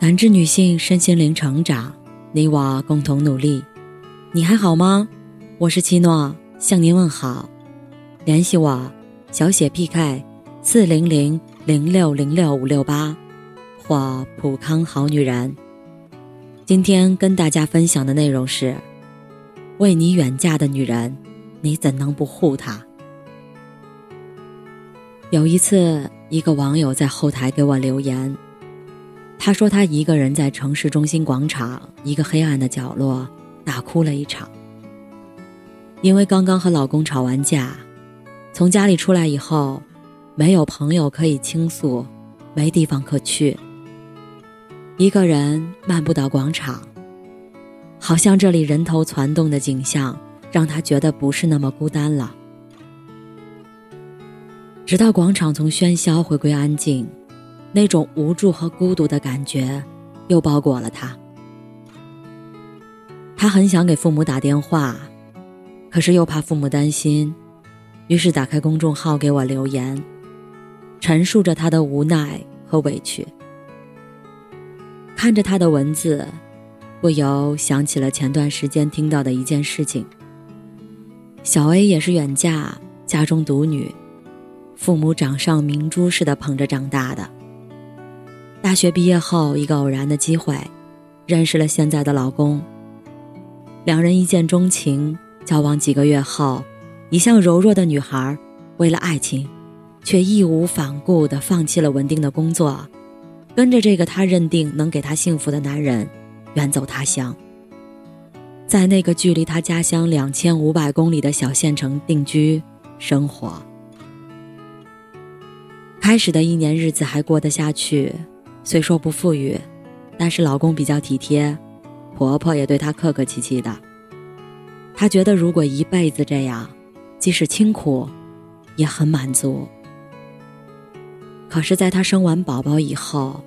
男至女性身心灵成长，你我共同努力。你还好吗？我是七诺，向您问好。联系我，小写 PK 四零零零六零六五六八，或普康好女人。今天跟大家分享的内容是：为你远嫁的女人，你怎能不护她？有一次，一个网友在后台给我留言。她说：“她一个人在城市中心广场一个黑暗的角落大哭了一场，因为刚刚和老公吵完架，从家里出来以后，没有朋友可以倾诉，没地方可去，一个人漫步到广场，好像这里人头攒动的景象让她觉得不是那么孤单了。直到广场从喧嚣回归安静。”那种无助和孤独的感觉，又包裹了他。他很想给父母打电话，可是又怕父母担心，于是打开公众号给我留言，陈述着他的无奈和委屈。看着他的文字，不由想起了前段时间听到的一件事情。小 A 也是远嫁，家中独女，父母掌上明珠似的捧着长大的。大学毕业后，一个偶然的机会，认识了现在的老公。两人一见钟情，交往几个月后，一向柔弱的女孩，为了爱情，却义无反顾地放弃了稳定的工作，跟着这个她认定能给她幸福的男人，远走他乡。在那个距离她家乡两千五百公里的小县城定居生活。开始的一年日子还过得下去。虽说不富裕，但是老公比较体贴，婆婆也对她客客气气的。她觉得如果一辈子这样，即使清苦，也很满足。可是，在她生完宝宝以后，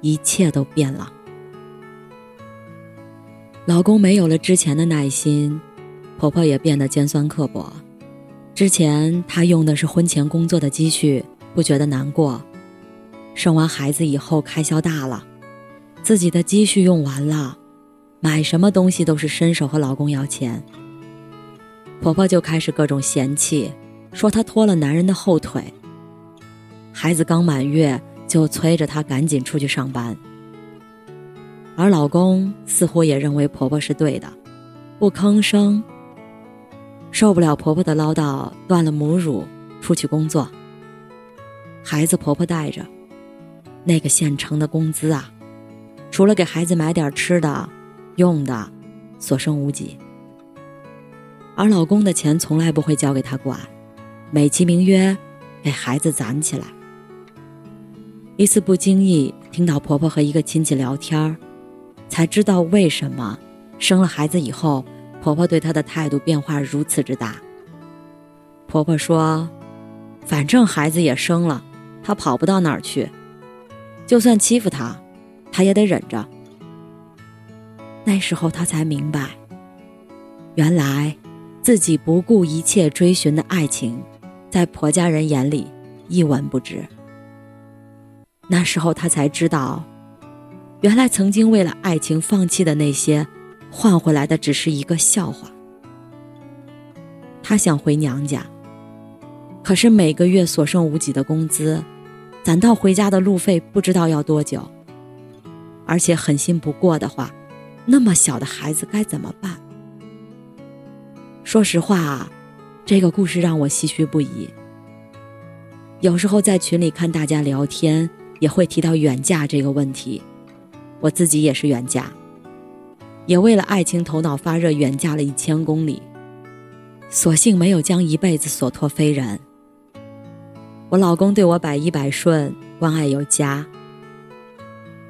一切都变了。老公没有了之前的耐心，婆婆也变得尖酸刻薄。之前她用的是婚前工作的积蓄，不觉得难过。生完孩子以后，开销大了，自己的积蓄用完了，买什么东西都是伸手和老公要钱。婆婆就开始各种嫌弃，说她拖了男人的后腿。孩子刚满月，就催着她赶紧出去上班。而老公似乎也认为婆婆是对的，不吭声。受不了婆婆的唠叨，断了母乳，出去工作。孩子婆婆带着。那个县城的工资啊，除了给孩子买点吃的、用的，所剩无几。而老公的钱从来不会交给她管，美其名曰给孩子攒起来。一次不经意听到婆婆和一个亲戚聊天儿才知道为什么生了孩子以后，婆婆对她的态度变化如此之大。婆婆说：“反正孩子也生了，她跑不到哪儿去。”就算欺负他，他也得忍着。那时候他才明白，原来自己不顾一切追寻的爱情，在婆家人眼里一文不值。那时候他才知道，原来曾经为了爱情放弃的那些，换回来的只是一个笑话。他想回娘家，可是每个月所剩无几的工资。攒到回家的路费不知道要多久，而且狠心不过的话，那么小的孩子该怎么办？说实话啊，这个故事让我唏嘘不已。有时候在群里看大家聊天，也会提到远嫁这个问题。我自己也是远嫁，也为了爱情头脑发热远嫁了一千公里，所幸没有将一辈子所托非人。我老公对我百依百顺，关爱有加。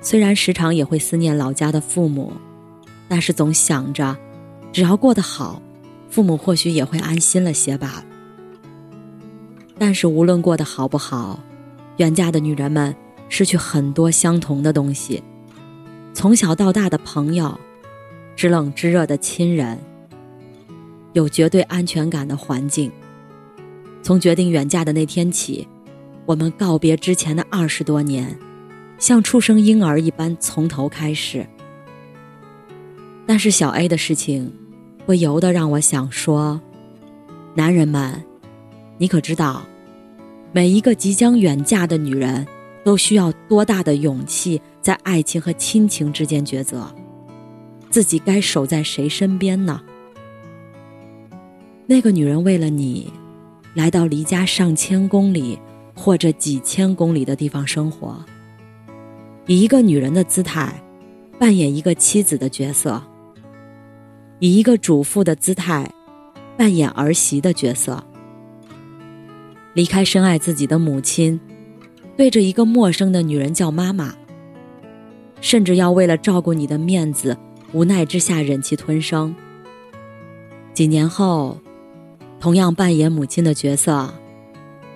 虽然时常也会思念老家的父母，但是总想着，只要过得好，父母或许也会安心了些吧。但是无论过得好不好，远嫁的女人们失去很多相同的东西：从小到大的朋友，知冷知热的亲人，有绝对安全感的环境。从决定远嫁的那天起，我们告别之前的二十多年，像出生婴儿一般从头开始。但是小 A 的事情，不由得让我想说：男人们，你可知道，每一个即将远嫁的女人，都需要多大的勇气，在爱情和亲情之间抉择，自己该守在谁身边呢？那个女人为了你，来到离家上千公里或者几千公里的地方生活，以一个女人的姿态，扮演一个妻子的角色；以一个主妇的姿态，扮演儿媳的角色。离开深爱自己的母亲，对着一个陌生的女人叫妈妈，甚至要为了照顾你的面子，无奈之下忍气吞声。几年后。同样扮演母亲的角色，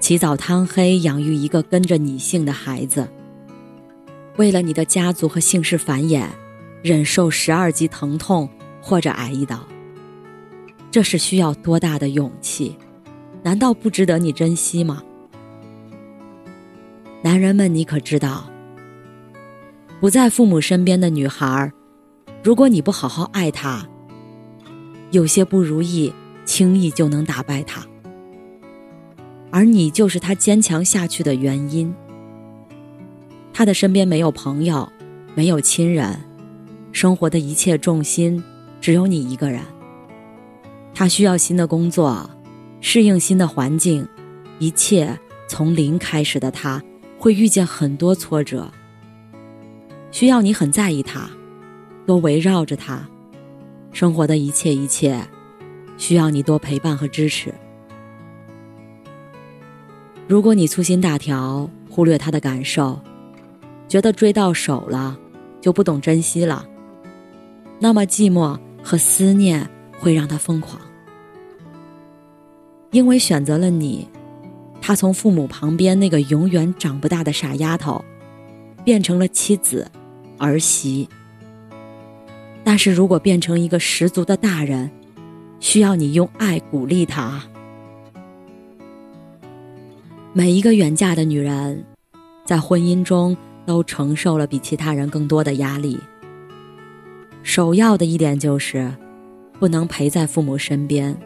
起早贪黑养育一个跟着你姓的孩子，为了你的家族和姓氏繁衍，忍受十二级疼痛或者挨一刀，这是需要多大的勇气？难道不值得你珍惜吗？男人们，你可知道，不在父母身边的女孩，如果你不好好爱她，有些不如意。轻易就能打败他，而你就是他坚强下去的原因。他的身边没有朋友，没有亲人，生活的一切重心只有你一个人。他需要新的工作，适应新的环境，一切从零开始的他会遇见很多挫折，需要你很在意他，多围绕着他，生活的一切一切。需要你多陪伴和支持。如果你粗心大条，忽略他的感受，觉得追到手了就不懂珍惜了，那么寂寞和思念会让他疯狂。因为选择了你，他从父母旁边那个永远长不大的傻丫头，变成了妻子、儿媳。但是如果变成一个十足的大人，需要你用爱鼓励他。每一个远嫁的女人，在婚姻中都承受了比其他人更多的压力。首要的一点就是，不能陪在父母身边。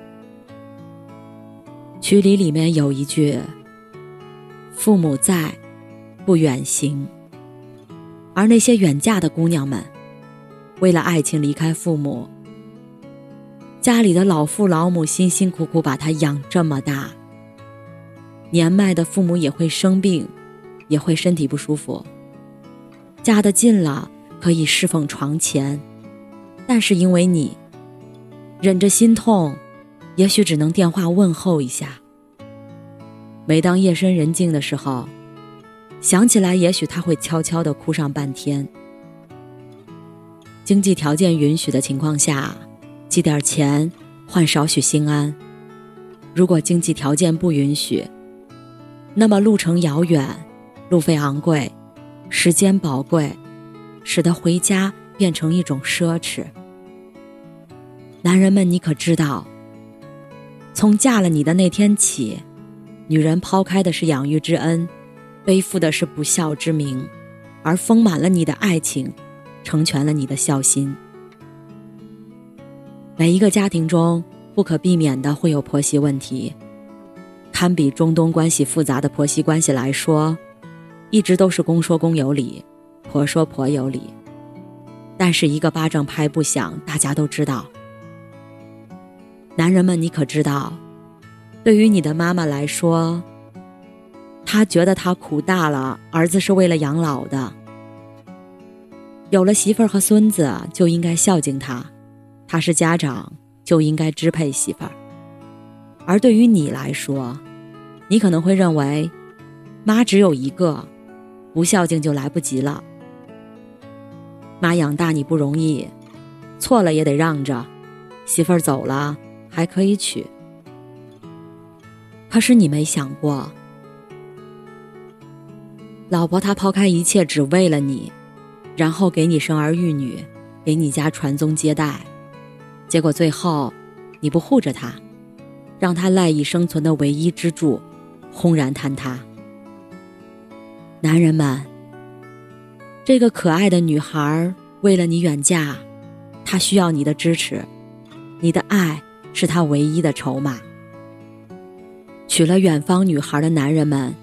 曲礼里面有一句：“父母在，不远行。”而那些远嫁的姑娘们，为了爱情离开父母。家里的老父老母辛辛苦苦把他养这么大，年迈的父母也会生病，也会身体不舒服。嫁得近了可以侍奉床前，但是因为你忍着心痛，也许只能电话问候一下。每当夜深人静的时候，想起来，也许他会悄悄的哭上半天。经济条件允许的情况下。寄点钱换少许心安。如果经济条件不允许，那么路程遥远，路费昂贵，时间宝贵，使得回家变成一种奢侈。男人们，你可知道？从嫁了你的那天起，女人抛开的是养育之恩，背负的是不孝之名，而丰满了你的爱情，成全了你的孝心。每一个家庭中不可避免的会有婆媳问题，堪比中东关系复杂的婆媳关系来说，一直都是公说公有理，婆说婆有理。但是一个巴掌拍不响，大家都知道。男人们，你可知道，对于你的妈妈来说，她觉得她苦大了，儿子是为了养老的，有了媳妇儿和孙子就应该孝敬他。他是家长，就应该支配媳妇儿。而对于你来说，你可能会认为，妈只有一个，不孝敬就来不及了。妈养大你不容易，错了也得让着，媳妇儿走了还可以娶。可是你没想过，老婆她抛开一切只为了你，然后给你生儿育女，给你家传宗接代。结果最后，你不护着他，让他赖以生存的唯一支柱轰然坍塌。男人们，这个可爱的女孩为了你远嫁，她需要你的支持，你的爱是她唯一的筹码。娶了远方女孩的男人们，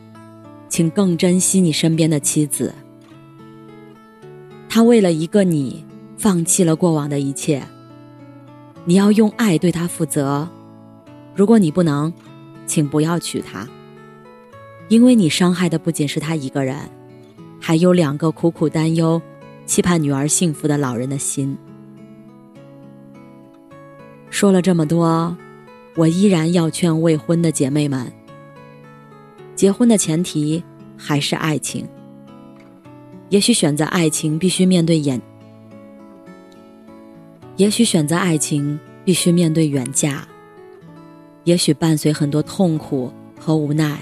请更珍惜你身边的妻子。她为了一个你，放弃了过往的一切。你要用爱对他负责。如果你不能，请不要娶她，因为你伤害的不仅是她一个人。还有两个苦苦担忧、期盼女儿幸福的老人的心。说了这么多，我依然要劝未婚的姐妹们：结婚的前提还是爱情。也许选择爱情必须面对眼，也许选择爱情必须面对远嫁，也许伴随很多痛苦和无奈。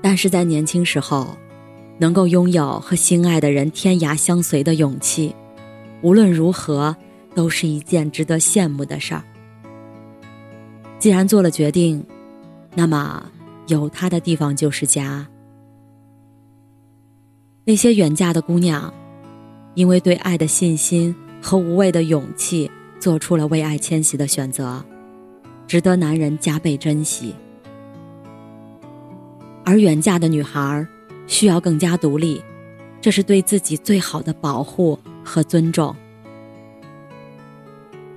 但是在年轻时候。能够拥有和心爱的人天涯相随的勇气，无论如何都是一件值得羡慕的事儿。既然做了决定，那么有他的地方就是家。那些远嫁的姑娘，因为对爱的信心和无畏的勇气，做出了为爱迁徙的选择，值得男人加倍珍惜。而远嫁的女孩。需要更加独立，这是对自己最好的保护和尊重。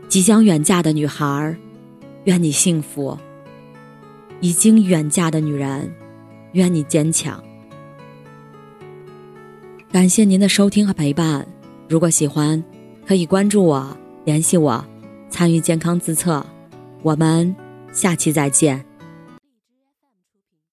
即将远嫁的女孩，愿你幸福；已经远嫁的女人，愿你坚强。感谢您的收听和陪伴，如果喜欢，可以关注我、联系我、参与健康自测。我们下期再见。